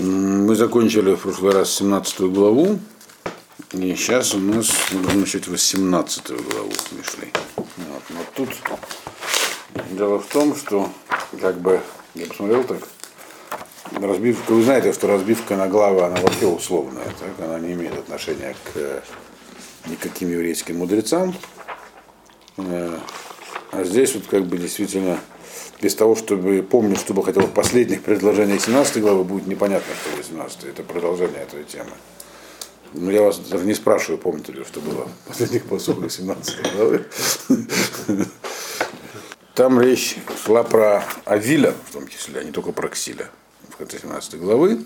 Мы закончили в прошлый раз 17 главу, и сейчас у нас мы будем начать 18 главу Мишлей. Вот. Но тут дело в том, что как бы я посмотрел так, разбивка, вы знаете, что разбивка на главы, она вообще условная, так? она не имеет отношения к никаким еврейским мудрецам. Э, а здесь вот как бы действительно без того, чтобы помнить, что бы хотел в последних предложениях 17 главы, будет непонятно, что 18 это продолжение этой темы. Но я вас даже не спрашиваю, помните ли, что было в последних посылках 17 главы. Там речь шла про Авиля, в том числе, а не только про Ксиля, в конце 17 главы.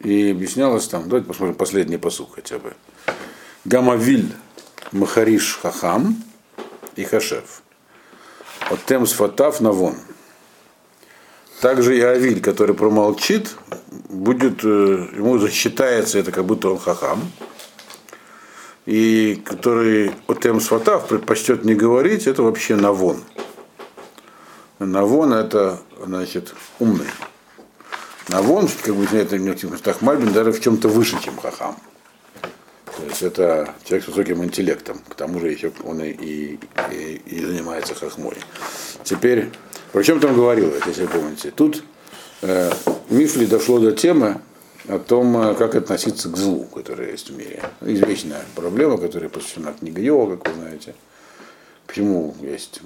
И объяснялось там, давайте посмотрим последний посуд хотя бы. Гамавиль Махариш Хахам и Хашев. От тем сфатав навон. Также и Авиль, который промолчит, будет, э, ему засчитается это, как будто он хахам. И который от тем сфатав предпочтет не говорить, это вообще навон. Навон это, значит, умный. Навон, как бы, это в Мальбин даже в чем-то выше, чем хахам. То есть это человек с высоким интеллектом, к тому же еще он и, и, и, занимается хохмой. Теперь, о чем там говорилось, если вы помните? Тут э, Мифли дошло до темы о том, э, как относиться к злу, которое есть в мире. Извечная проблема, которая посвящена книге Йова, как вы знаете. Почему есть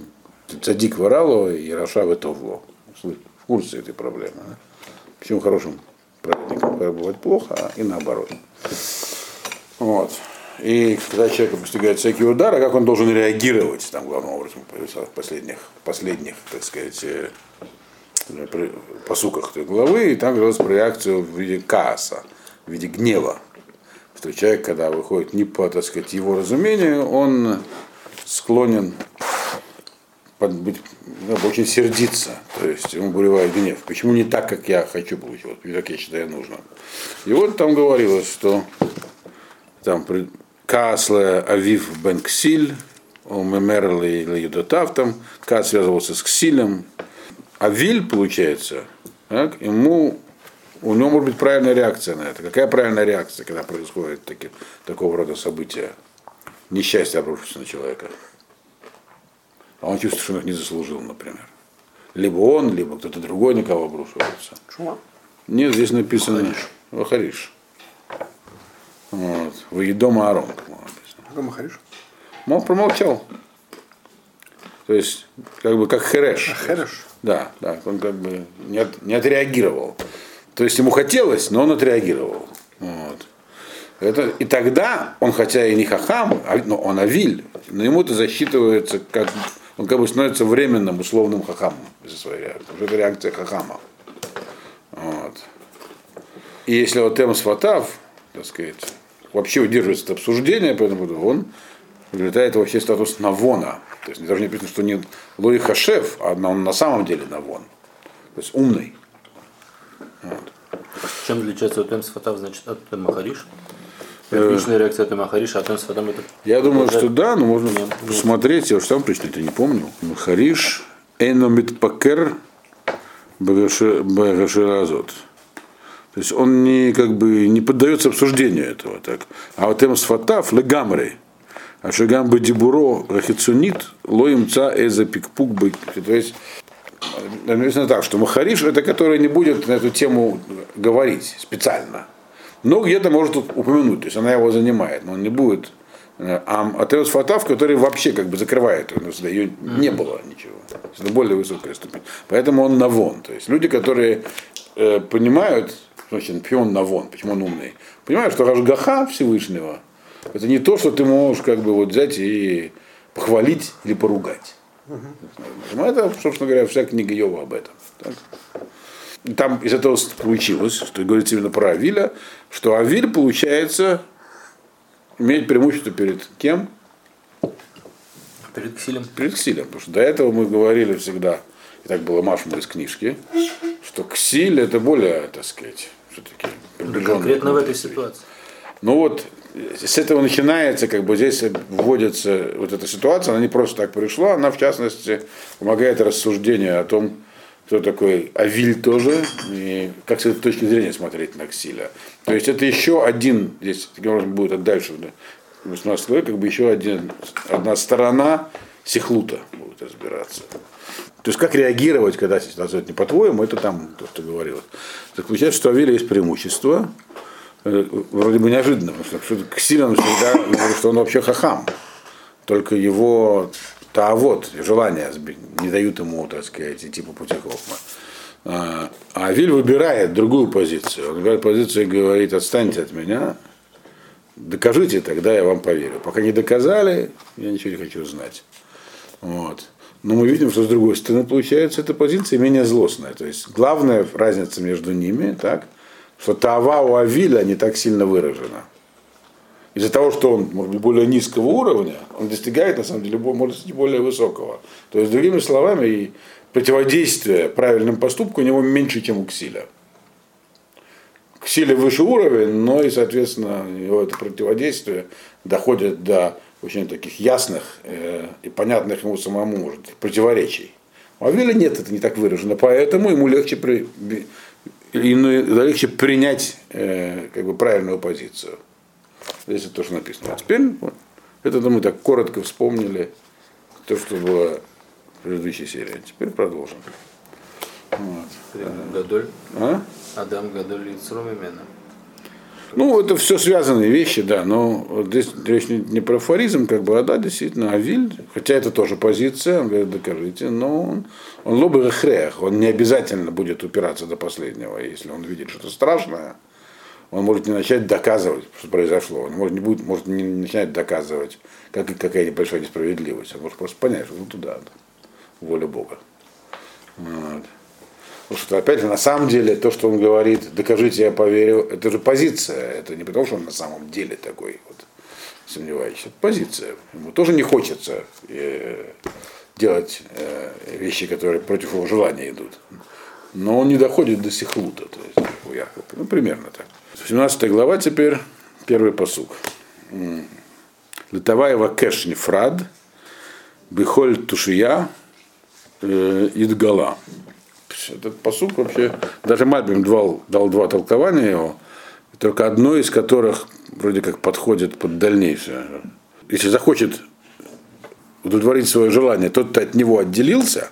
цадик ворало и Раша в это зло? В курсе этой проблемы. Да? Почему хорошим праведникам бывает плохо, а и наоборот. Вот. И когда человек постигает всякие удары, как он должен реагировать, там главным образом, в последних, последних, так сказать, э, посуках этой главы, и там говорилось про реакцию в виде кааса, в виде гнева. Что человек, когда выходит не по, так сказать, его разумению, он склонен быть, ну, очень сердиться, то есть ему буревает гнев. Почему не так, как я хочу получить, вот, как я считаю нужно. И вот там говорилось, что там Каасле Авив Бен Ксиль, Мемерл и Юдотав, там Каас связывался с Ксилем. Авиль, получается, так, ему у него может быть правильная реакция на это. Какая правильная реакция, когда происходит таки, такого рода события? Несчастье обрушится на человека. А он чувствует, что он их не заслужил, например. Либо он, либо кто-то другой на кого обрушивается. Чума? Нет, здесь написано Вахариш. Вот. Вы дома Аарон, Дома Хариш? Он промолчал. То есть, как бы как Хереш. А, Хереш? Да, да, он как бы не, от, не отреагировал. То есть ему хотелось, но он отреагировал. Вот. Это, и тогда он, хотя и не хахам, а, но он авиль, но ему это засчитывается как он как бы становится временным условным хахамом из-за своей реакции. Уже это реакция хахама. Вот. И если вот Тем Сватав, так сказать, вообще удерживается это обсуждение по этому поводу, он приобретает вообще статус навона. То есть даже не написано, что не Лои Хашев, а он на самом деле навон. То есть умный. Вот. Чем отличается от Сфатав, значит, от Махариш? Первичная реакция от Махариша, а от Сфатам это... Я думаю, что да, но можно нет, посмотреть, я уж сам точно это не помню. Махариш, Эномит Пакер, Багаширазот. То есть он не, как бы, не поддается обсуждению этого. Так. А вот эм сфатав легамрей. А шагам бы дебуро рахицунит лоим ца эза пикпук бы. То есть написано так, что Махариш это который не будет на эту тему говорить специально. Но где-то может упомянуть, то есть она его занимает, но он не будет. А Атеус Фатав, который вообще как бы закрывает ее, ее не было ничего. Это более высокая ступень. Поэтому он навон. То есть люди, которые э, понимают значит, почему он навон, почему он умный. Понимаешь, что Рашгаха Всевышнего, это не то, что ты можешь как бы вот взять и похвалить или поругать. Угу. Это, собственно говоря, вся книга Йова об этом. Так? Там из этого получилось, что говорится именно про Авиля, что Авиль, получается, имеет преимущество перед кем? Перед Ксилем. Перед Ксилем. Потому что до этого мы говорили всегда, и так было Машма из книжки, что Ксиль это более, так сказать, все-таки Конкретно в этой ситуации. Ну вот, с этого начинается, как бы здесь вводится вот эта ситуация, она не просто так пришла, она в частности помогает рассуждению о том, кто такой Авиль тоже, и как с этой точки зрения смотреть на Ксиля. То есть это еще один, здесь таким образом будет дальше, да, 18 век, как бы еще один, одна сторона Сихлута будет разбираться. То есть как реагировать, когда ситуация не по-твоему, это там то, что говорилось. Так получается, что у Авиля есть преимущество, э, вроде бы неожиданно, потому что Ксиль он всегда говорит, что он вообще хахам. Только его та вот желания не дают ему, так сказать, идти по пути Хохма. А, а Виль выбирает другую позицию. Он выбирает позицию и говорит, отстаньте от меня, докажите, тогда я вам поверю. Пока не доказали, я ничего не хочу знать. Вот. Но мы видим, что с другой стороны, получается, эта позиция менее злостная. То есть главная разница между ними, так, что Тава у Авиля не так сильно выражена из-за того, что он может быть более низкого уровня, он достигает на самом деле может быть более высокого. То есть, другими словами, и противодействие правильным поступку у него меньше, чем у Ксиля. Ксиля выше уровень, но и, соответственно, его это противодействие доходит до очень таких ясных э, и понятных ему самому может, противоречий. У Авеля нет, это не так выражено, поэтому ему легче, при, легче принять э, как бы, правильную позицию. Здесь это тоже написано. А теперь вот, это мы так коротко вспомнили то, что было в предыдущей серии. Теперь продолжим. Вот. Гадоль. А? Адам Гадоль Яцром именно. Ну, это все связанные вещи, да, но здесь речь не про афоризм, как бы, а да, действительно, Авиль, хотя это тоже позиция, он говорит, докажите, но он, он лобы хрех, он не обязательно будет упираться до последнего, если он видит что-то страшное, он может не начать доказывать, что произошло. Он может не, будет, может не начинать доказывать, как, какая большая несправедливость. Он может просто понять, что ну туда, воля Бога. Вот. Потому что, опять же, на самом деле, то, что он говорит, докажите, я поверю, это же позиция. Это не потому, что он на самом деле такой вот сомневающийся. Это позиция. Ему тоже не хочется э, делать э, вещи, которые против его желания идут. Но он не доходит до сихлута. То есть, ну, примерно так. 17 глава теперь, первый посук. Литаваева кэш нефрад, бихоль тушия, э, идгала. Этот посук вообще, даже Мальбим дал, дал два толкования его, только одно из которых вроде как подходит под дальнейшее. Если захочет удовлетворить свое желание, тот, кто от него отделился,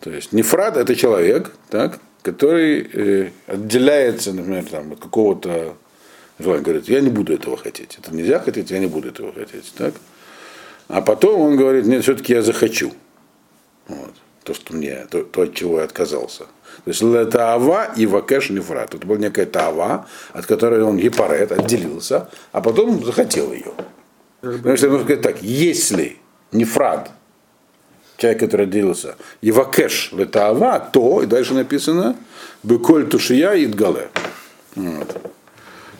то есть нефрад это человек, так, который э, отделяется, например, там, от какого-то желания, говорит, я не буду этого хотеть. Это нельзя хотеть, я не буду этого хотеть. Так? А потом он говорит, нет, все-таки я захочу. Вот. То, что мне, то, то, от чего я отказался. То есть это ава и вакеш нефрат. Это была некая тава, от которой он гепарет отделился, а потом захотел ее. Потому что можно сказать так, если нефрат человек, который отделился, Евакеш летаава, то, и дальше написано, Беколь тушия и дгале. Вот.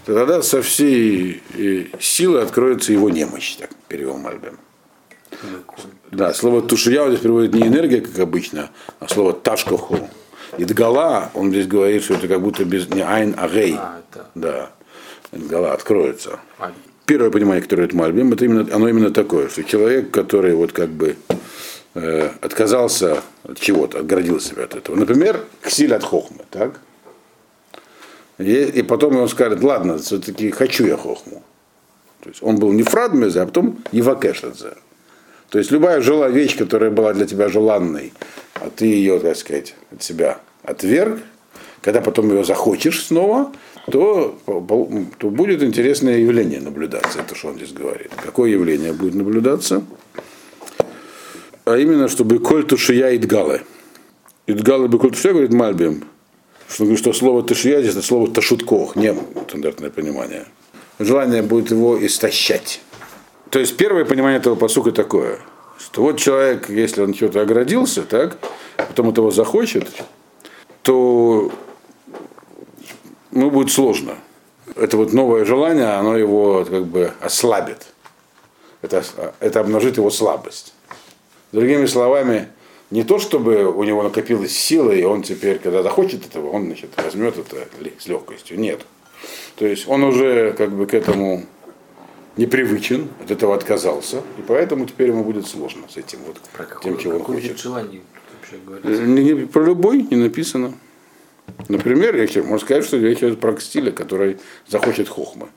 Тогда со всей э, силы откроется его немощь, так перевел Мальбем. Да, слово тушия здесь переводит не энергия, как обычно, а слово ташкоху. Идгала, он здесь говорит, что это как будто без не айн, а гей. А, да. Идгала откроется. Первое понимание, которое это Мальбим, это именно, оно именно такое, что человек, который вот как бы э, отказался от чего-то, отгородил себя от этого. Например, ксиль от хохмы, так? И, и потом он скажет, ладно, все-таки хочу я хохму. То есть он был не фрадмезе, а потом евакешадзе. То есть любая жила вещь, которая была для тебя желанной, а ты ее, так сказать, от себя отверг, когда потом ее захочешь снова, то, то будет интересное явление наблюдаться, это что он здесь говорит. Какое явление будет наблюдаться? а именно, чтобы коль тушия идгалы. Идгалы бы коль тушия, говорит Мальбим, что, говорит, что слово тушия здесь это слово ташуткох, не стандартное понимание. Желание будет его истощать. То есть первое понимание этого посука такое, что вот человек, если он что-то оградился, так, потом этого захочет, то ну, будет сложно. Это вот новое желание, оно его как бы ослабит. Это, это обнажит его слабость. Другими словами, не то, чтобы у него накопилась сила, и он теперь, когда захочет этого, он значит, возьмет это с легкостью. Нет. То есть он уже как бы к этому непривычен, от этого отказался, и поэтому теперь ему будет сложно с этим вот, Про какое, тем, чего он хочет. желание говорит? Не, не- про любой не написано. Например, я хочу, можно сказать, что речь идет про стиля, который захочет хохмы.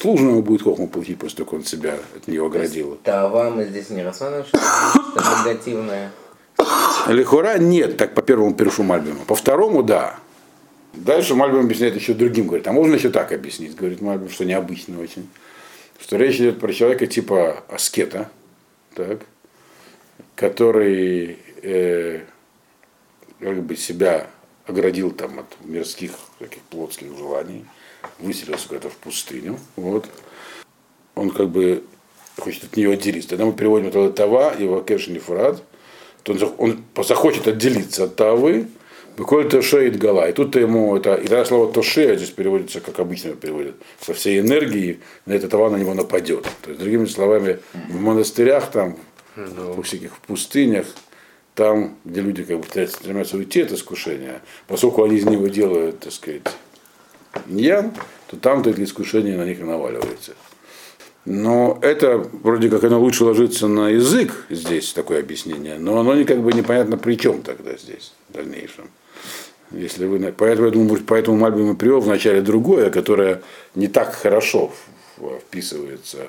Сложно ему будет хохму получить после того, как он себя от нее оградил. Тава мы здесь не рассматриваем, что это негативное. Лихура нет, так по первому перешу Мальбиму. По второму, да. Дальше Мальбим объясняет еще другим, говорит, а можно еще так объяснить, говорит Мальбим, что необычно очень. Что речь идет про человека типа аскета, так, который э, как бы себя оградил там от мирских таких плотских желаний, выселился куда-то в пустыню, вот. Он как бы хочет от нее отделиться. Тогда мы переводим это Тава, его Кеш Нефрат, то он, он захочет отделиться от Тавы, Буквально Тошеет Гала. И тут ему это, и тогда слово Тоше здесь переводится, как обычно переводят, со всей энергией на это Тава на него нападет. То есть, другими словами, в монастырях, там, во всяких пустынях, там, где люди как бы стремятся уйти от искушения, поскольку они из него делают, так сказать, ньян, то там только искушение на них и наваливается. Но это вроде как оно лучше ложится на язык здесь, такое объяснение, но оно как бы непонятно при чем тогда здесь, в дальнейшем. Если вы, поэтому, я думаю, поэтому Мальбим и привел вначале другое, которое не так хорошо вписывается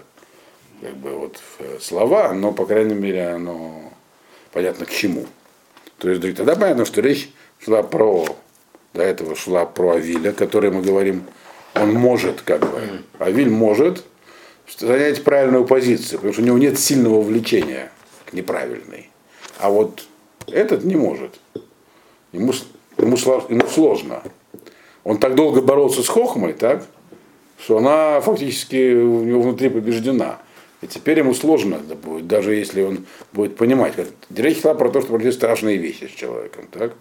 как бы вот в э, слова, но, по крайней мере, оно понятно к чему. То есть тогда понятно, что речь шла про, до этого шла про Авиля, который мы говорим, он может как бы, Авиль может занять правильную позицию, потому что у него нет сильного влечения к неправильной. А вот этот не может. Ему, ему, ему сложно. Он так долго боролся с Хохмой, так, что она фактически у него внутри побеждена. И теперь ему сложно это будет, даже если он будет понимать. Речь шла про то, что произошли страшные вещи с человеком. Так?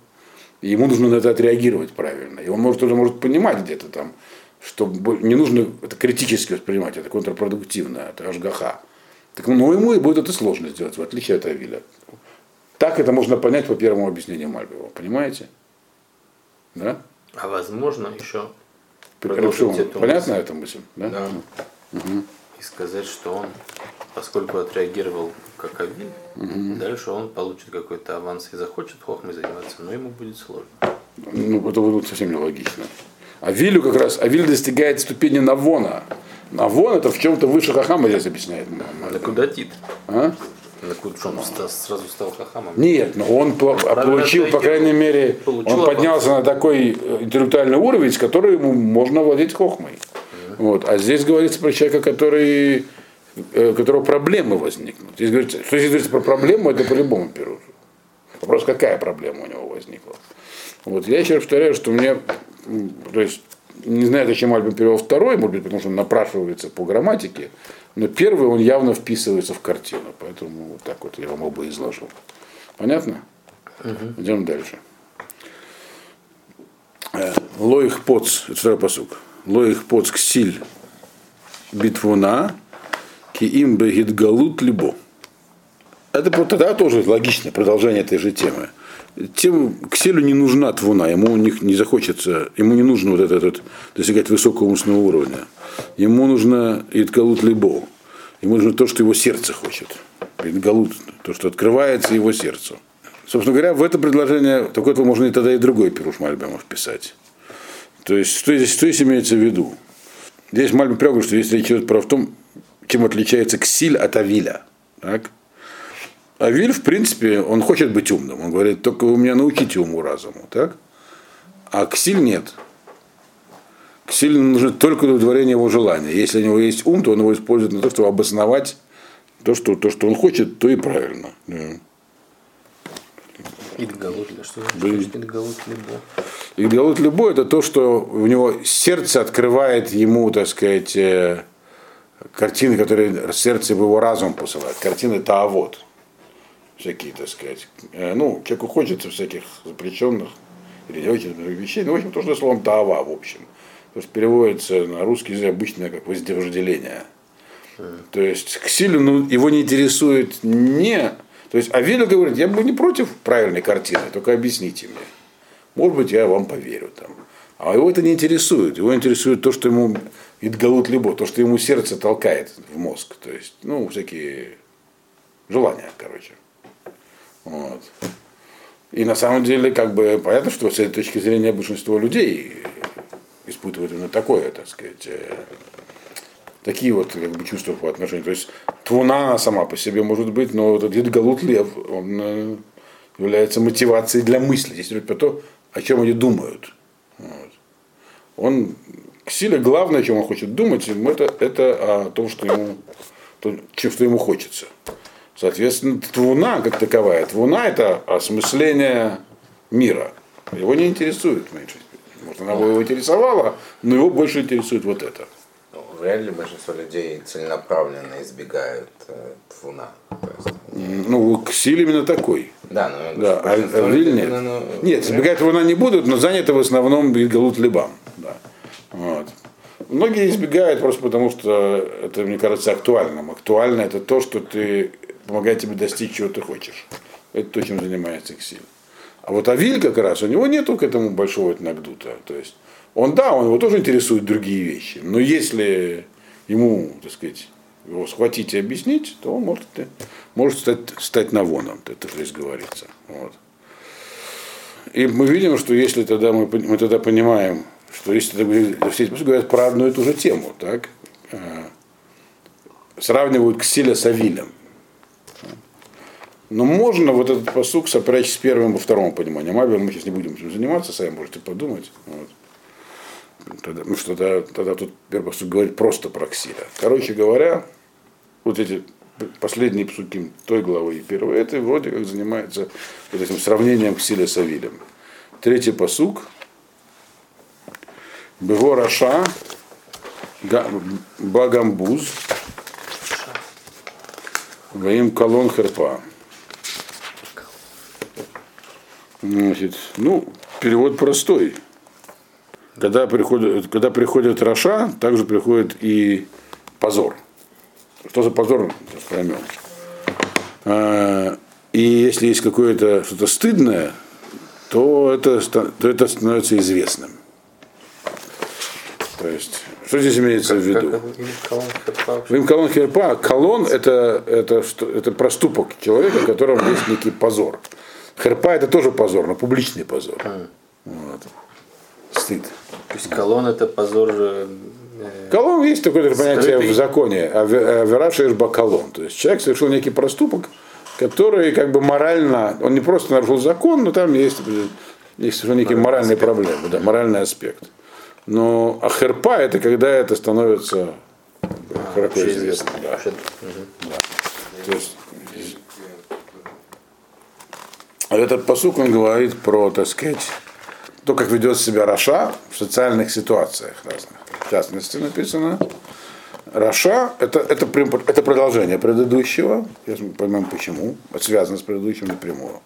И ему нужно на это отреагировать правильно. И он может уже может понимать где-то там, что не нужно это критически воспринимать, это контрпродуктивно, это ажгаха. Так, ну, ему и будет это сложно сделать, в отличие от Авиля. Так это можно понять по первому объяснению Мальбева, понимаете? Да? А возможно еще Понятна мысль. эта мысль? Да? Да. И сказать, что он, поскольку отреагировал как Авиль, дальше он получит какой-то аванс и захочет хохмой заниматься, но ему будет сложно. Ну, это вот совсем нелогично. Авилю как раз, Авиль достигает ступени Навона. Навон это в чем-то выше Хахама здесь объясняет. Да куда Тит? А? Что он сразу стал хахамом? Нет, но он по- Правильно получил, по крайней мере, Получил он поднялся на такой э, интеллектуальный уровень, с которым ему можно владеть хохмой. Вот. А здесь говорится про человека, который, э, у которого проблемы возникнут. Здесь говорится, что здесь говорится про проблему, это по-любому берут. Вопрос, какая проблема у него возникла. Вот. Я еще раз повторяю, что мне, то есть, не знаю, зачем Альбин перевел второй, может быть, потому что он напрашивается по грамматике, но первый он явно вписывается в картину, поэтому вот так вот я вам оба изложил. Понятно? Идем дальше. Лоих поц, это второй посук. Лоих поц ксиль битвуна, ки им бегит галут либо. Это тогда тоже логичное продолжение этой же темы. Тем Кселю не нужна твуна, ему у них не захочется, ему не нужно вот этот, вот, достигать высокого умственного уровня. Ему нужно Идгалут Либо. Ему нужно то, что его сердце хочет. Идгалут, то, что открывается его сердцу. Собственно говоря, в это предложение, такое можно и тогда и другой пируш Мальбема вписать. То есть, что здесь, что здесь имеется в виду? Здесь Мальбим прямо что здесь речь идет про том, чем отличается Ксиль от Авиля. Так? Авиль, в принципе, он хочет быть умным. Он говорит, только вы меня научите уму разуму. Так? А Ксиль нет. Ксиль нужно только удовлетворение его желания. Если у него есть ум, то он его использует на то, чтобы обосновать то, что, то, что он хочет, то и правильно. Ли? что значит Идгалут либо? И Галут любой это то, что у него сердце открывает ему, так сказать, э, картины, которые сердце в его разум посылает. Картины Таавод. Всякие, так сказать. Э, Ну, человеку хочется всяких запрещенных или других вещей. Ну, в общем, то, что словом Таава, в общем. То есть переводится на русский язык обычно как воздержделение. То есть к Силю ну, его не интересует не... То есть Авиля говорит, я бы не против правильной картины, только объясните мне. Может быть, я вам поверю там. А его это не интересует. Его интересует то, что ему идгалут либо, то, что ему сердце толкает в мозг. То есть, ну, всякие желания, короче. Вот. И на самом деле, как бы, понятно, что с этой точки зрения большинство людей испытывают именно такое, так сказать, э, такие вот как бы, чувства по отношению. То есть твуна сама по себе может быть, но вот этот Галут Лев, он э, является мотивацией для мысли. Здесь говорит про то, о чем они думают. Вот. Он к силе главное, о чем он хочет думать, это, это о том, что ему, то, что ему хочется. Соответственно, твуна как таковая, твуна это осмысление мира. Его не интересует меньше. Может, она его интересовала, но его больше интересует вот это. Ну, Вряд ли большинство людей целенаправленно избегают э, твуна. Есть, Ну, к силе именно такой. да, но Да, а, а Виль людей, нет. ну, ну, Нет, избегать твуна не будут, но заняты в основном Галут Либам. Да. Вот. Многие избегают просто потому, что это, мне кажется, актуальным. Актуально это то, что ты помогает тебе достичь чего ты хочешь. Это то, чем занимается Ксиль. А вот Авиль как раз, у него нету к этому большого нагдута. То есть он, да, он его тоже интересует другие вещи. Но если ему, так сказать, его схватить и объяснить, то он может, может стать, стать навоном, это здесь говорится. Вот. И мы видим, что если тогда мы, мы тогда понимаем, что если все эти говорят про одну и ту же тему, так, э, сравнивают Ксиля с Авилем. Но можно вот этот посук сопрячь с первым во втором пониманием. Авель мы сейчас не будем этим заниматься, сами можете подумать. Вот. Тогда, ну что тогда, тогда тут первый посук говорит просто про Ксиля. Короче говоря, вот эти последние псуки той главы и первой, это вроде как занимается вот этим сравнением Ксиля с Авилем. Третий посук. Бего Раша Багамбуз Ваим Колон Херпа. Значит, ну, перевод простой. Когда приходит, когда приходит Раша, также приходит и позор. Что за позор, поймем. А, И если есть какое-то что-то стыдное, то это, то это становится известным. То есть, что здесь имеется в виду? Колонн херпа колон херпа, колон это, это, это проступок человека, в котором есть некий позор. Херпа это тоже позор, но публичный позор. Вот. Стыд. То есть колонн это позор э, э, Колон есть такое понятие Скрытый. в законе, а ишба колон. То есть человек совершил некий проступок, который как бы морально, он не просто нарушил закон, но там есть, есть совершенно некие моральные проблемы, да, моральный аспект. Но а херпа это когда это становится широко вообще известно. да. Вообще, мгм. То есть, а этот פסוק он говорит про, так сказать, то, как ведет себя רשע в социальных ситуациях разных. В частности, написано, רשע это, это, это продолжение предыдущего. Мы поймем почему. Это связано с предыдущим напрямую.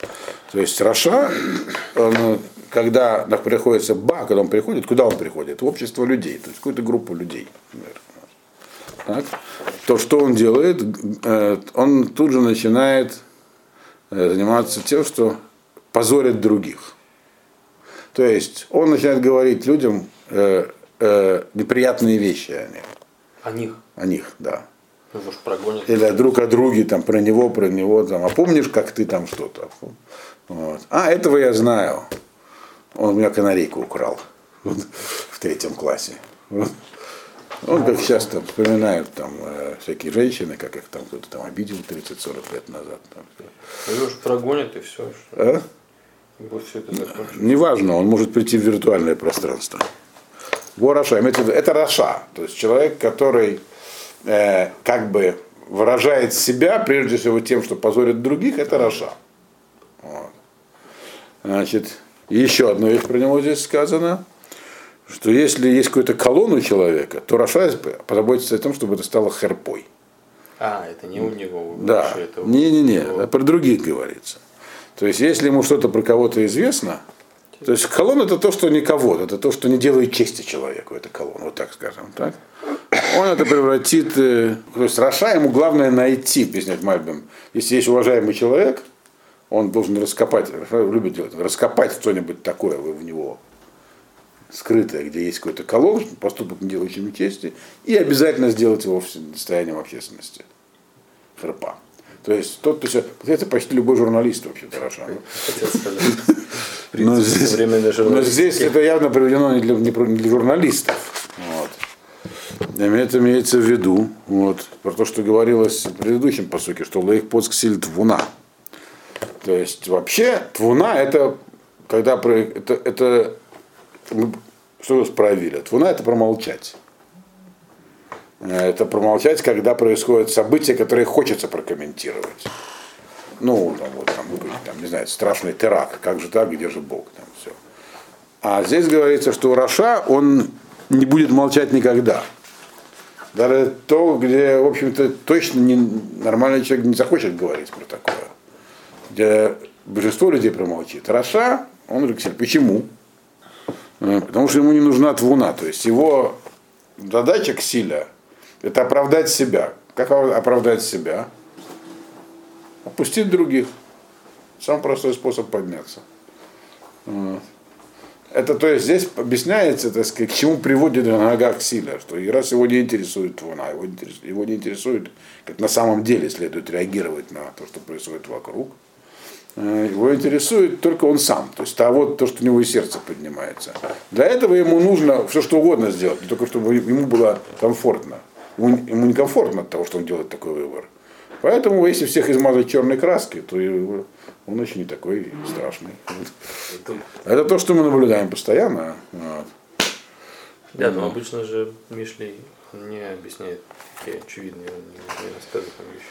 То есть רשע, он, когда приходится בא, когда он приходит, куда он приходит? В общество людей, то есть какую-то группу людей. Так? То, что он делает, э, он тут же начинает заниматься тем, что позорит других. То есть он начинает говорить людям э, э, неприятные вещи о них, О них. о них, да. Ну, прогонят. Или друг о друге, там, про него, про него, там, а помнишь, как ты там что-то? Вот. А, этого я знаю. Он у меня канарейку украл вот, в третьем классе. Вот. Он как часто вспоминают там э, всякие женщины, как их там кто-то там обидел 30-40 лет назад. Там. Ну, Его же прогонят и все. А? Вот все это закончится. Неважно, он может прийти в виртуальное пространство. Вот רשע, имеется в виду, это רשע, то есть человек, который э, как бы выражает себя, прежде всего тем, что позорит других, это רשע. Вот. Значит, еще одна вещь про него здесь сказано, что если есть какой-то קלון у человека, то רשע позаботится о том, чтобы это стало חרפה ой. А, это не у него. Да, не-не-не, это про других говорится. То есть, если ему что-то про кого-то известно, то есть קלון это то, что никого, это то, что не делает чести человеку, это קלון, вот так скажем, так? Он это превратит, э, то есть רשע ему главное найти, объясняет Мальбим. Если есть уважаемый человек, он должен раскопать, любит делать, раскопать что-нибудь такое в него скрытое, где есть какой-то колонн, поступок, не делающий ему чести, и обязательно сделать его в состоянием общественности. Херпа. То есть тот, то есть, это почти любой журналист. Хотел сказать. Но здесь, но это явно приведено не для, не для журналистов. Вот. Это имеется в виду, вот, про то, что говорилось в предыдущем посуке, что Лейх Поцк силит твуна. То есть вообще твуна это когда про, это, это мы что справили. Твуна это промолчать. Э, Это промолчать, когда происходят события, которые хочется прокомментировать. Ну, там, вот, там, там, не знаю, страшный теракт, как же так, где же Бог, там все. А здесь говорится, что רשע, он не будет молчать никогда. Даже то, где, в общем-то, точно не, нормальный человек не захочет говорить про такое. Где большинство людей промолчит. רשע, он כסיל. Почему? Э, Потому что ему не нужна תבונה. То есть его задача כסיל я – это оправдать себя. Как оправдать себя? Опустить других. Самый простой способ подняться. Вот. Это то есть здесь объясняется, так сказать, к чему приводит на ногах сила, что и раз его не интересует твуна, его, его не интересует, как на самом деле следует реагировать на то, что происходит вокруг, э, его интересует только он сам, то есть того, то, что у него из сердца поднимается. Для этого ему нужно все что угодно сделать, только чтобы ему было комфортно. Ему, ему некомфортно от того, что он делает такой выбор. Поэтому, если всех измазать черной краской, то и он очень не такой страшный. Это то, что мы наблюдаем постоянно. Вот. Да, но обычно же Мишли он не объясняет такие очевидные, не, рассказывает вещи.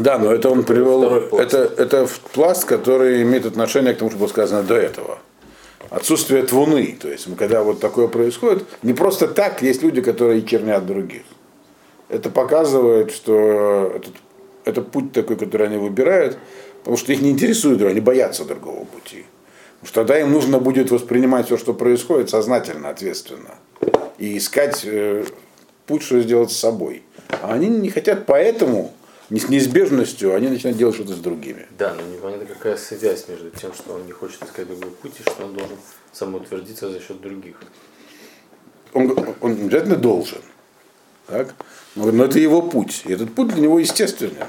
Да, но это он привел, это, это пласт, который имеет отношение к тому, что было сказано до этого. Отсутствие твуны. То есть, когда вот такое происходит, не просто так есть люди, которые чернят других. Это показывает, что этот, это путь такой, который они выбирают, потому что их не интересует, они боятся другого пути. Потому что тогда им нужно будет воспринимать все, что происходит, сознательно, ответственно. И искать э, путь, что сделать с собой. А они не хотят, поэтому не с неизбежностью они начинают делать что-то с другими. Да, но непонятно какая связь между тем, что он не хочет искать другой путь, и что он должен самоутвердиться за счет других. Он, он обязательно должен. Так? Но, но это его путь. И этот путь для него естественный.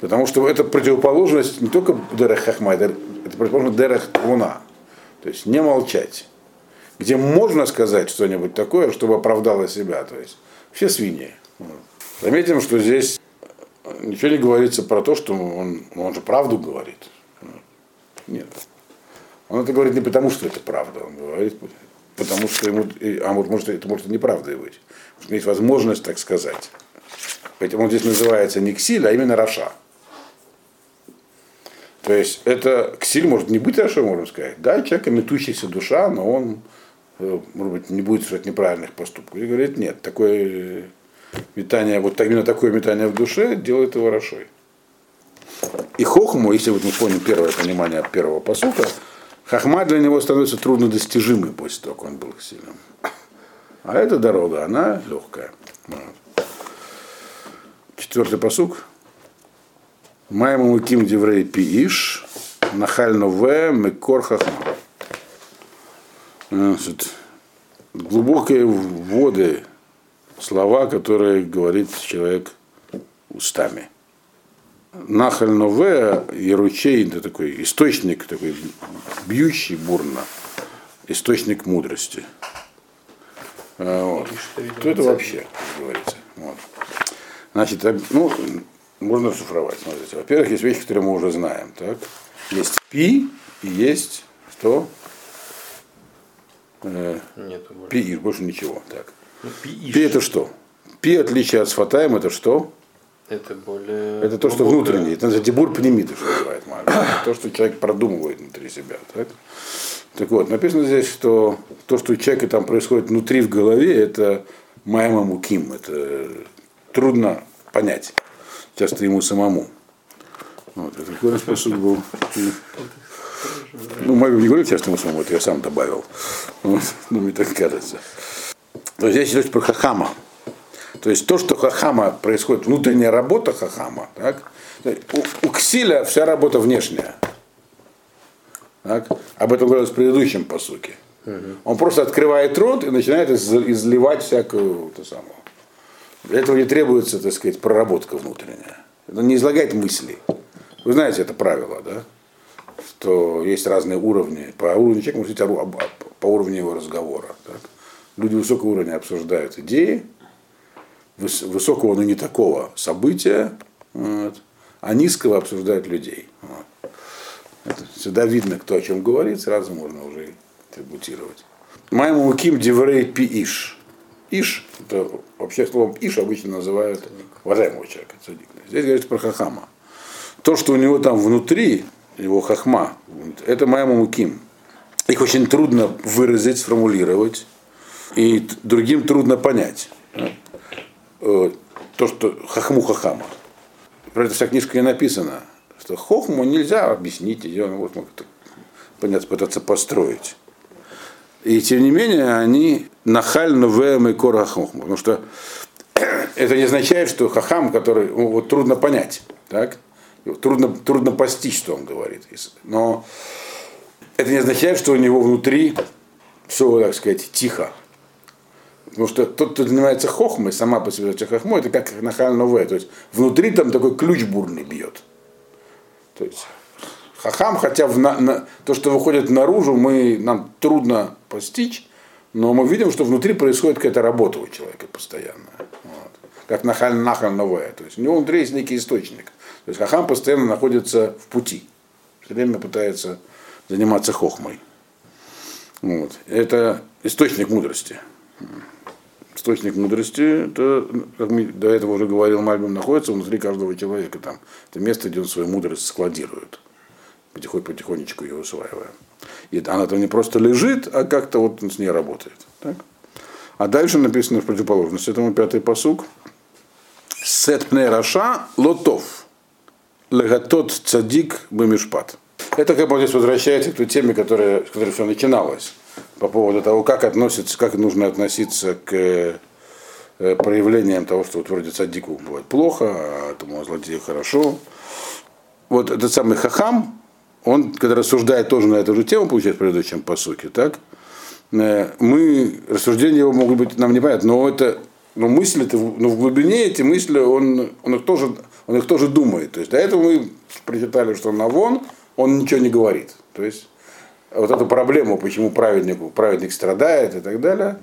Потому что это противоположность не только Дерех Хахма, это, это противоположность Дерех Луна. То есть не молчать. Где можно сказать что-нибудь такое, чтобы оправдало себя. То есть все свиньи. Заметим, что здесь ничего не говорится про то, что он, он же правду говорит. Нет. Он это говорит не потому, что это правда. Он говорит, потому что ему, а может, это может и неправда и быть. Потому что есть возможность так сказать. Поэтому он здесь называется не ксиль, а именно раша. То есть это ксиль может не быть раша, можно сказать. Да, человек метущаяся душа, но он, э, может быть, не будет совершать неправильных поступков. И говорит, нет, такое метание, вот именно такое метание в душе делает его рашой. И хохму, если вот мы помним первое понимание первого посука, хахма для него становится труднодостижимой после того, как он был сильным. А эта дорога, она легкая. Четвертый посук. Майму ким диврей пииш, нахально в мекор хахма. Глубокие воды, слова, которые говорит человек устами. Нахаль Нове и ручей, это такой источник, такой бьющий бурно, источник мудрости. А, Вот. Что это вообще, как говорится? Вот. Значит, об- ну, можно шифровать, смотрите. Во-первых, есть вещи, которые мы уже знаем. Так? Есть пи и есть что? Э, больше. пи и больше ничего. Так. Ну. Пи это что? Пи, отличие от сфатаем, это что? Это более... Это то, что глубокое. внутреннее. Это дебур пнемиты, что Мальбим. То, что человек продумывает внутри себя. Так? так вот, написано здесь, что то, что у человека там происходит внутри в голове, это майма муким. Это трудно понять. Часто ему самому. Вот, это такой способ был. Ну, Майбим не говорил часто ему самому, это я сам добавил. Вот, ну, мне так кажется. То есть здесь идет про хахама. То есть то, что хахама происходит, внутренняя работа хахама, так? У, у ксиля вся работа внешняя. Так? Об этом говорилось в предыдущем посуке. Он просто открывает рот и начинает из- изливать всякую то самое. Для этого не требуется, так сказать, проработка внутренняя. Он не излагает мысли. Вы знаете это правило, да? Что есть разные уровни. По уровню человека можно говорить по уровню его разговора. Так? Люди высокого уровня обсуждают идеи, высокого, но не такого события, вот, а низкого обсуждают людей. Вот. Это всегда видно, кто о чем говорит, сразу можно уже атрибутировать. Майму Ким Деврей Пи Иш. Иш, это вообще словом Иш обычно называют уважаемого человека. Здесь говорится про Хахама. То, что у него там внутри, его хахма, это Майму Ким. Их очень трудно выразить, сформулировать, и другим трудно понять. Э, то, что хахму хахама. Про это вся книжка и написано, что хохму нельзя объяснить, ее вот, понятно, пытаться построить. И тем не менее, они нахально вэм и кора хохму. Потому что это не означает, что хахам, который ну, вот, трудно понять. Так? Трудно, трудно постичь, что он говорит. Но это не означает, что у него внутри все, так сказать, тихо. Потому что тот, кто занимается хохмой, сама по себе хохмой, это как нахаль новое. То есть внутри там такой ключ бурный бьет. То есть хахам, хотя в на, на, то, что выходит наружу, мы, нам трудно постичь, но мы видим, что внутри происходит какая-то работа у человека постоянная. Вот. Как нахаль нахаль новое. То есть у него внутри есть некий источник. То есть хахам постоянно находится в пути. Все время пытается заниматься хохмой. Вот. Это источник мудрости источник мудрости, это, как мы до этого уже говорил, Мальбим находится внутри каждого человека. Там. Это место, где он свою мудрость складирует, потихонечку ее усваивая. И она там не просто лежит, а как-то вот он с ней работает. Так? А дальше написано в противоположность этому пятый посук. Сет пне раша лотов. Легатот цадик бамишпат. Это как бы здесь возвращается к той теме, которая, с которой все начиналось по поводу того, как относится, как нужно относиться к э, проявлениям того, что вот вроде садику бывает плохо, а этому злодею хорошо. Вот этот самый хахам, он, когда рассуждает тоже на эту же тему, получается, в предыдущем посуке, так, э, мы, рассуждения его могут быть нам непонятны, но это, но мысли, это, но в глубине эти мысли, он, он, их тоже, он их тоже думает. То есть до этого мы прочитали, что на вон он ничего не говорит. То есть вот эту проблему, почему праведнику, праведник страдает и так далее,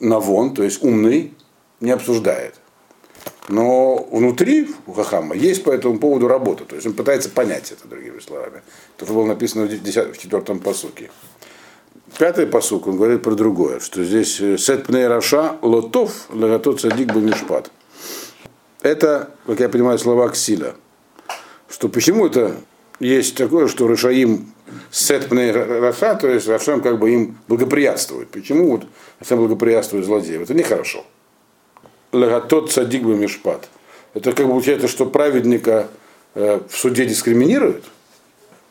Навон, то есть умный, не обсуждает. Но внутри у Хахама есть по этому поводу работа. То есть он пытается понять это, другими словами. То, что было написано в, 10, в четвертом посуке. Пятый посук, он говорит про другое, что здесь э, сет раша лотов лагатот садик бамишпат. Это, как я понимаю, слова Ксиля. Что почему это есть такое, что Рашаим сет Раша, то есть Рашам как бы им благоприятствует. Почему вот Рашам благоприятствует злодеям? Это нехорошо. Лагатот садик бы мешпат. Это как бы получается, что праведника э, в суде дискриминируют.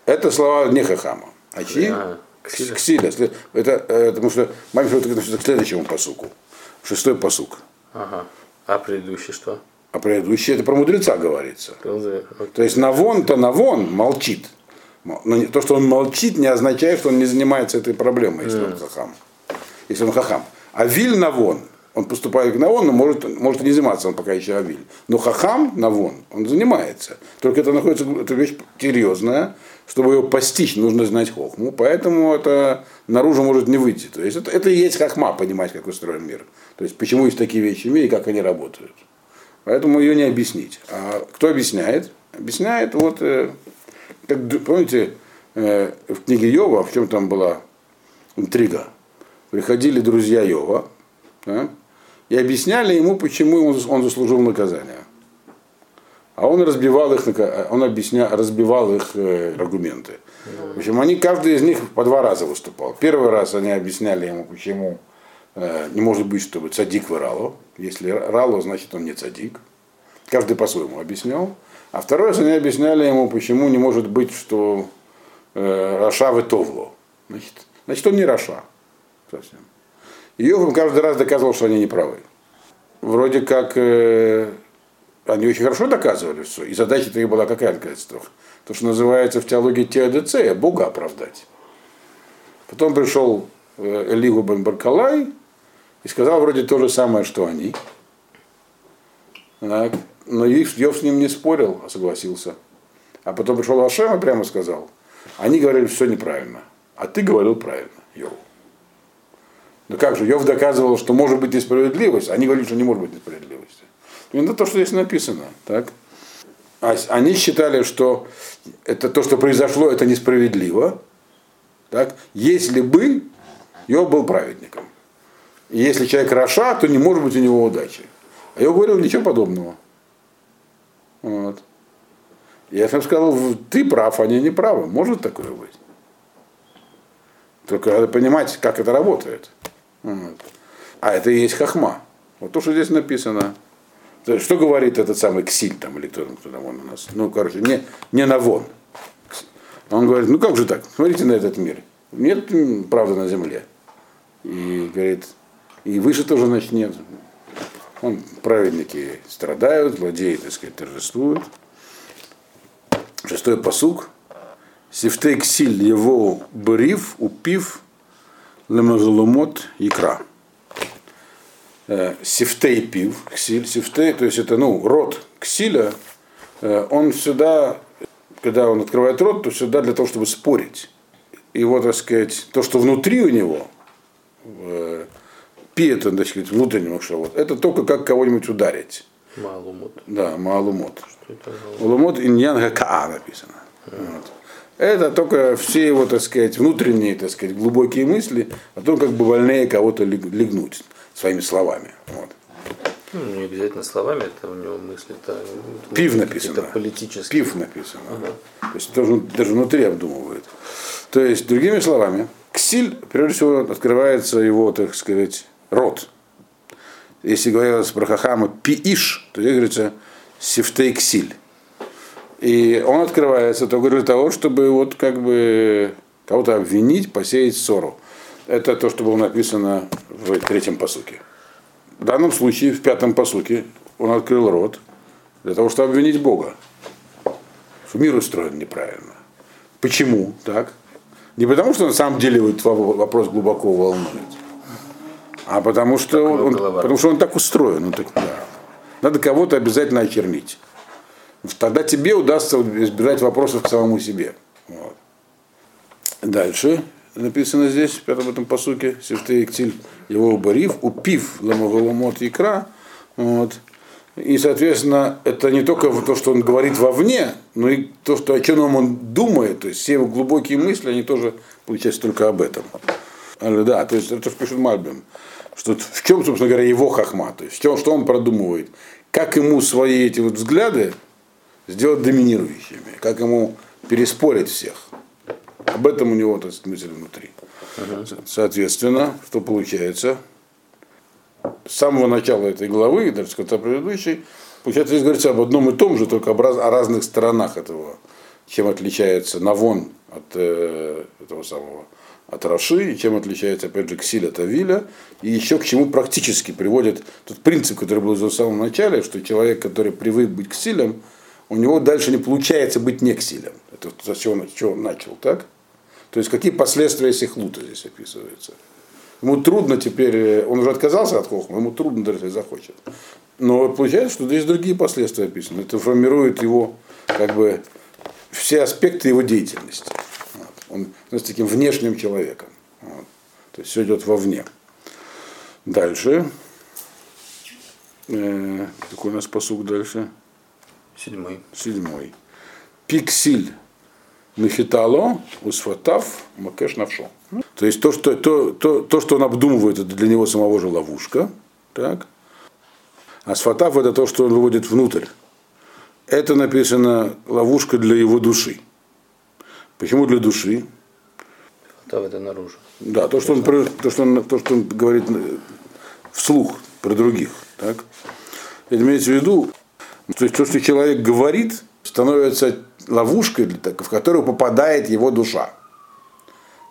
Это слова не Хахама. А чьи? А, Ксиля. Ксиля. Это, э, потому что Мамиш относится к следующему посуку. Шестой посук. Ага. А предыдущий что? А предыдущий это про мудреца говорится. То есть Навон-то Навон молчит. Но то, что он молчит, не означает, что он не занимается этой проблемой, если он хахам. Если он хахам. А Виль Навон, он поступает к Навон, но может, может и не заниматься, он пока еще Авиль. Но хахам Навон, он занимается. Только это находится, это вещь серьезная, чтобы его постичь, нужно знать хохму, поэтому это наружу может не выйти. То есть это, это и есть хахма, понимать, как устроен мир. То есть почему есть такие вещи в мире и как они работают. Поэтому ее не объяснить. А кто объясняет? Объясняет, вот, э, как, помните, э, в книге Йова, в чем там была интрига. Приходили друзья Йова да, и объясняли ему, почему он, он заслужил наказание. А он разбивал их, он объясня, разбивал их э, аргументы. В общем, они, каждый из них по два раза выступал. Первый раз они объясняли ему, почему Э, не может быть, чтобы цадик в Рало. Если Рало, значит он не цадик. Каждый по-своему объяснял. А второй раз они объясняли ему, почему не может быть, что э, רשע וטוב לו. Значит, значит, он не רשע. Совсем. И Йов им каждый раз доказывал, что они не правы. Вроде как э, они очень хорошо доказывали все. И задача-то их была какая доказательство? То, что называется в теологии теодицея, Бога оправдать. Потом пришел э, Элигу бен Барахэль, и сказал вроде то же самое, что они. Так. Но Йов с ним не спорил, а согласился. А потом пришел Ашем и прямо сказал, они говорили все неправильно, а ты говорил правильно, Йов. Ну как же, Йов доказывал, что может быть несправедливость, они говорили, что не может быть несправедливости. Именно то, что здесь написано. Так? А они считали, что это то, что произошло, это несправедливо. Так? Если бы Йов был праведником. Если человек Раша, то не может быть у него удачи. А я говорил, ничего подобного. Вот. Я сам сказал, ты прав, они не правы. Может такое быть. Только надо понимать, как это работает. Вот. А это и есть хахма. Вот то, что здесь написано. Что говорит этот самый Ксиль там, или кто там, кто там он у нас? Ну, короче, не, не Навон. Он говорит, ну как же так? Смотрите на этот мир. Нет правды на земле. И говорит, и выше тоже, значит, нет. Он, праведники страдают, злодеи, так сказать, торжествуют. Шестой посук. Сифтей ксиль его брив, упив, лемазулумот икра. Э, сифтей пив, ксиль, сифтей, то есть это, ну, рот ксиля, э, он всегда, когда он открывает рот, то всегда для того, чтобы спорить. Его, так сказать, то, что внутри у него, э, пи это, так сказать, внутренний махшавод, это только как кого-нибудь ударить. Малумот. Да, малумот. Малумот иньян гакаа написано. Вот. Это только все его, так сказать, внутренние, так сказать, глубокие мысли о том, как бы больнее кого-то легнуть своими словами. Вот. Ну, не обязательно словами, это у него мысли -то, Пив написано. Это политические. Пив написано. Ага. То есть тоже, даже внутри обдумывает. То есть, другими словами, ксиль, прежде всего, открывается его, так сказать, рот. Если говорилось про Хахама пииш, то здесь говорится сифтей ксиль. И он открывается только для того, чтобы вот как бы кого-то обвинить, посеять ссору. Это то, что было написано в третьем посуке. В данном случае, в пятом посуке, он открыл рот для того, чтобы обвинить Бога. Что мир устроен неправильно. Почему так? Не потому, что на самом деле вот вопрос глубоко волнует, а потому что, он, он, потому что он так устроен. Он так, да. Надо кого-то обязательно очернить. Тогда тебе удастся избежать вопросов к самому себе. Вот. Дальше написано здесь, в пятом этом посуке, Сифтей Ктиль его барив, упив ламаголомот икра. Вот. И, соответственно, это не только то, что он говорит вовне, но и то, что, о чем он думает, то есть все его глубокие мысли, они тоже получаются только об этом. Да, то есть это что пишет Мальбим, что в чем, собственно говоря, его хахма, то есть в чем, что он продумывает, как ему свои эти вот взгляды сделать доминирующими, как ему переспорить всех. Об этом у него, так сказать, мысль внутри. Соответственно, что получается? С самого начала этой главы, даже с конца предыдущей, получается, здесь говорится об одном и том же, только об раз, о разных сторонах этого, чем отличается Навон от э, этого самого от Раши, и чем отличается, опять же, Ксиль от Авиля, и еще к чему практически приводит тот принцип, который был в самом начале, что человек, который привык быть Ксилем, у него дальше не получается быть не Ксилем. Это с чего, с чего он начал, так? То есть какие последствия сихлута здесь описываются. Ему трудно теперь, э, он уже отказался от хохма, ему трудно даже захочет. Но получается, что здесь другие последствия описаны. Это формирует его, как бы, все аспекты его деятельности. Он становится таким внешним человеком. Вот. То есть все идет вовне. Дальше. Э, какой у нас посуг дальше? Седьмой. Седьмой. Пиксиль Мехитало, усфатав, макеш навшо. То есть то что, то, то, то, что он обдумывает, это для него самого же ловушка. Так? А сфатав это то, что он выводит внутрь. Это написано ловушка для его души. Почему для души? Сфатав это наружу. Да, то, что он, то, что он, то, что он говорит вслух про других. Так? Это имеется в виду, то есть то, что человек говорит, становится ловушкой, в которую попадает его душа.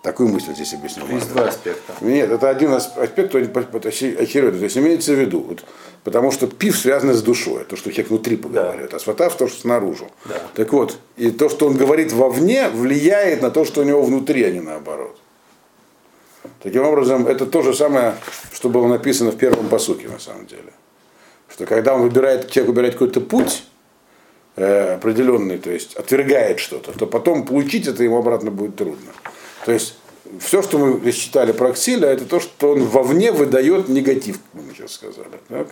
Такую мысль здесь объяснил. Есть два аспекта. Нет, это один аспект, очевидный. То есть имеется в виду, вот, потому что пив связан с душой, то, что человек внутри поговаривает, да. а сватав то, что снаружи. Да. Так вот, и то, что он говорит вовне, влияет на то, что у него внутри, а не наоборот. Таким образом, это то же самое, что было написано в первом посуке, на самом деле. Что когда он выбирает, человек выбирает какой-то путь э, определенный, то есть отвергает что-то, то потом получить это ему обратно будет трудно. То есть все, что мы здесь читали про Аксиля, это то, что он вовне выдает негатив, как мы сейчас сказали. Так?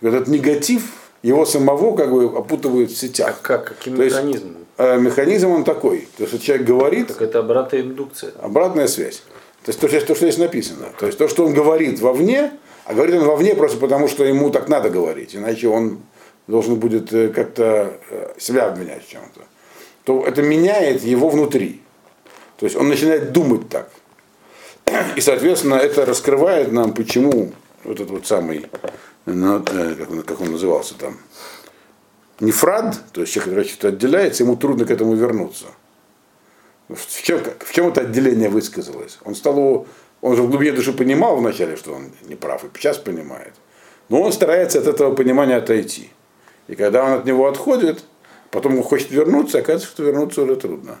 Этот негатив его самого как бы опутывает в А сетях. как? Каким То есть- механизмом? А механизм он такой. То есть человек говорит, Так это обратная индукция. обратная связь. То есть то, что, то, что здесь написано. То есть то, что он говорит вовне, а говорит он вовне просто потому, что ему так надо говорить, иначе он должен будет э, как-то э, себя обменять в чем-то. То это меняет его внутри. То есть он начинает думать так. И, соответственно, это раскрывает нам, почему вот этот вот самый, ну, э, как он, как он назывался там, нефрад, то есть человек, который что-то отделяется, ему трудно к этому вернуться. В чем, в чем это отделение высказалось? Он стал, его- он же в глубине души понимал вначале, что он не прав, и сейчас понимает. Но он старается от этого понимания отойти. И когда он от него отходит, потом он хочет вернуться, оказывается, что вернуться уже трудно.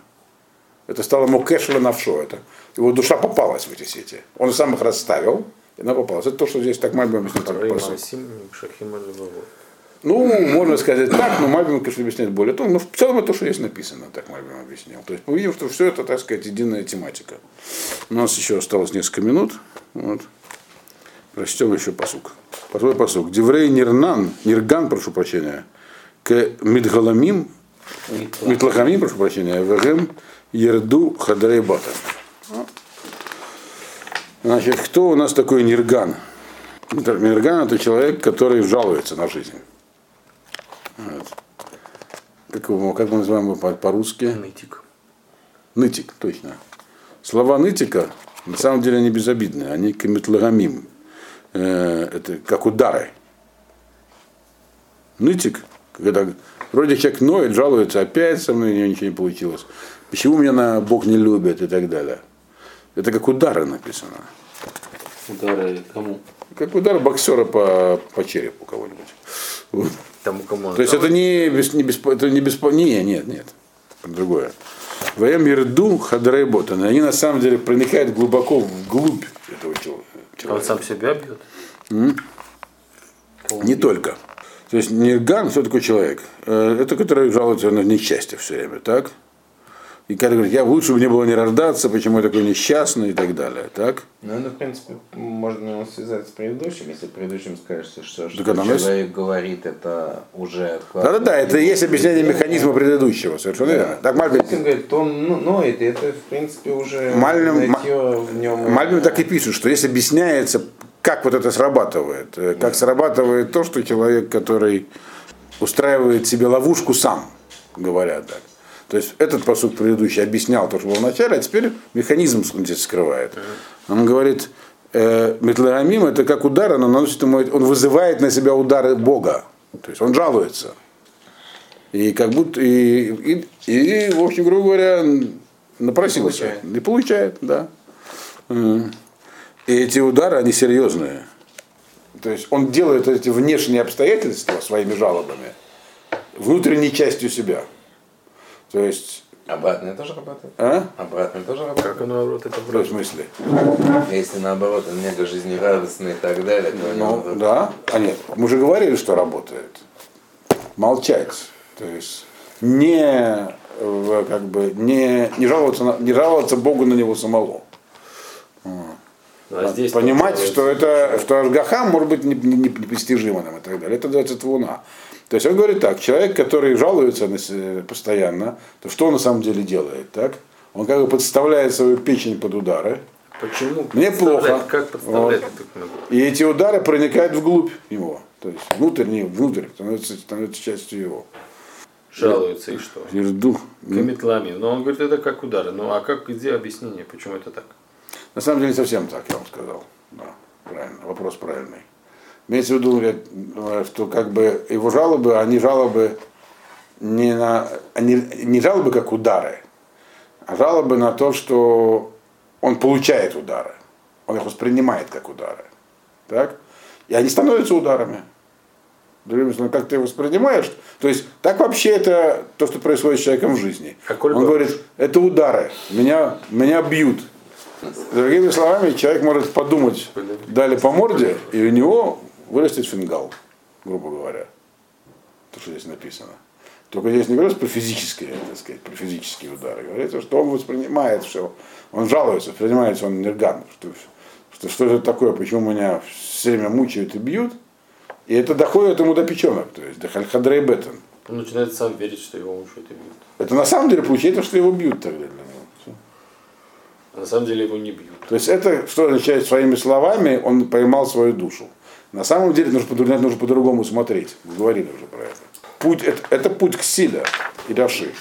Это стало ему кэшла навшо. Это его душа попалась в эти сети. Он сам их расставил, и она попалась. Это то, что здесь так Мальбим объясняет. Ну, можно сказать так, но Мальбим, конечно, объясняет более то, но в целом это то, что здесь написано, так Мальбим объяснил. То есть мы видим, что все это, так сказать, единая тематика. У нас еще осталось несколько минут. Вот. Прочтем еще посук. Второй посук. Деврей Нирнан, Нирган, прошу прощения, к Мидгаламим, Митлахамим, прошу прощения, Вегем Ерду Хадрей Бата. Значит, кто у нас такой Нирган? Нирган это человек, который жалуется на жизнь. Вот. Как, его, как мы называем его по- по-русски? Нытик. Нытик, точно. Слова нытика на самом деле они безобидные, они каметлагамим. Э, это как удары. Нытик, когда вроде человек ноет, жалуется, опять со мной у него ничего не получилось. Почему меня на Бог не любит и так далее. Это как удары написано. Удары кому? Как удар боксера по, по черепу кого-нибудь. Вот. Тому, кому он То есть это не, без, не, беспо- это не беспо... Не, нет, нет. Другое. Ваем Ерду Хадрейботан. Они на самом деле проникают глубоко вглубь этого чел- А он человека. сам себя бьет? Не только. То есть Нирган, кто такой человек? Э, Это который жалуется на несчастье все время, так? И когда говорит, я лучше бы не было не рождаться, почему я такой несчастный и так далее, так? Ну, это, в принципе, можно связать с предыдущим, если предыдущим скажется, что, что человек говорит, это уже... Да-да-да, это и есть объяснение механизма предыдущего, совершенно верно. Так Мальбим, Если говорит, то он ну, ноет, и это, в принципе, уже Мальбим- в нем... Мальбим так и пишет, что если объясняется, как вот это срабатывает, э, как срабатывает то, что человек, который устраивает себе ловушку сам, говорят так. То есть этот посуд предыдущий объяснял то, что было в начале, а теперь механизм он здесь скрывает. Он говорит, э, Метлерамим это как удар, он наносит ему, он вызывает на себя удары Бога. То есть он жалуется. И как будто, и, и, и, в общем, грубо говоря, напросился. получает. И получает, да. М. И эти удары, они серьезные. То есть он делает эти внешние обстоятельства своими жалобами внутренней частью себя. То есть, Обратное тоже работает? а? Обратное тоже работает? Как наоборот это В каком вроде? смысле? Если наоборот он мега жизнерадостный и так далее, то у него Ну, да. А нет, мы же говорили, что работает. Молчать. То есть не, э, как бы, не, не, жаловаться, на- не жаловаться Богу на него самого. А здесь Понимать, что это, что Ашгаха может быть не- не- непостижимо нам и так далее. Это называется твуна. То есть он говорит так, человек, который жалуется постоянно, то что он на самом деле делает, так? Он как бы подставляет свою печень под удары, Почему? Мне плохо. Как подставлять? Могу. и эти удары проникают вглубь его. То есть внутрь, не внутрь, становятся, становятся частью его. Жалуется и что? Ерду. Каметлами. Но он говорит, это как удары. Ну а как, где объяснение, почему это так? На самом деле не совсем так, я вам сказал. Да, правильно, вопрос правильный. Имеется в виду, что как бы его жалобы, они жалобы не на, они, не жалобы как удары, а жалобы на то, что он получает удары. Он их воспринимает как удары. Так? И они становятся ударами. Другими словами, как ты воспринимаешь, то есть так вообще это то, что происходит с человеком в жизни. А коль Он говорит, это удары, меня, меня бьют. Другими словами, человек может подумать, дали по морде, и у него вырастет фингал. грубо говоря. То, что здесь написано. Только здесь не говорится про физические, так сказать, про физические удары. Говорится, что он воспринимает все. Он жалуется, воспринимается он нерган. Что, что, что это такое, почему меня все время мучают и бьют. И это доходит ему до печенок, то есть до хальхадрей бетон. Он начинает сам верить, что его мучают и бьют. Это на самом деле получается, что его бьют тогда для него. А на самом деле его не бьют. То есть это, что означает своими словами, он поймал свою душу. На самом деле нужно, нужно по-другому смотреть. Мы говорили уже про это. Путь, это, это путь к силе и Раши.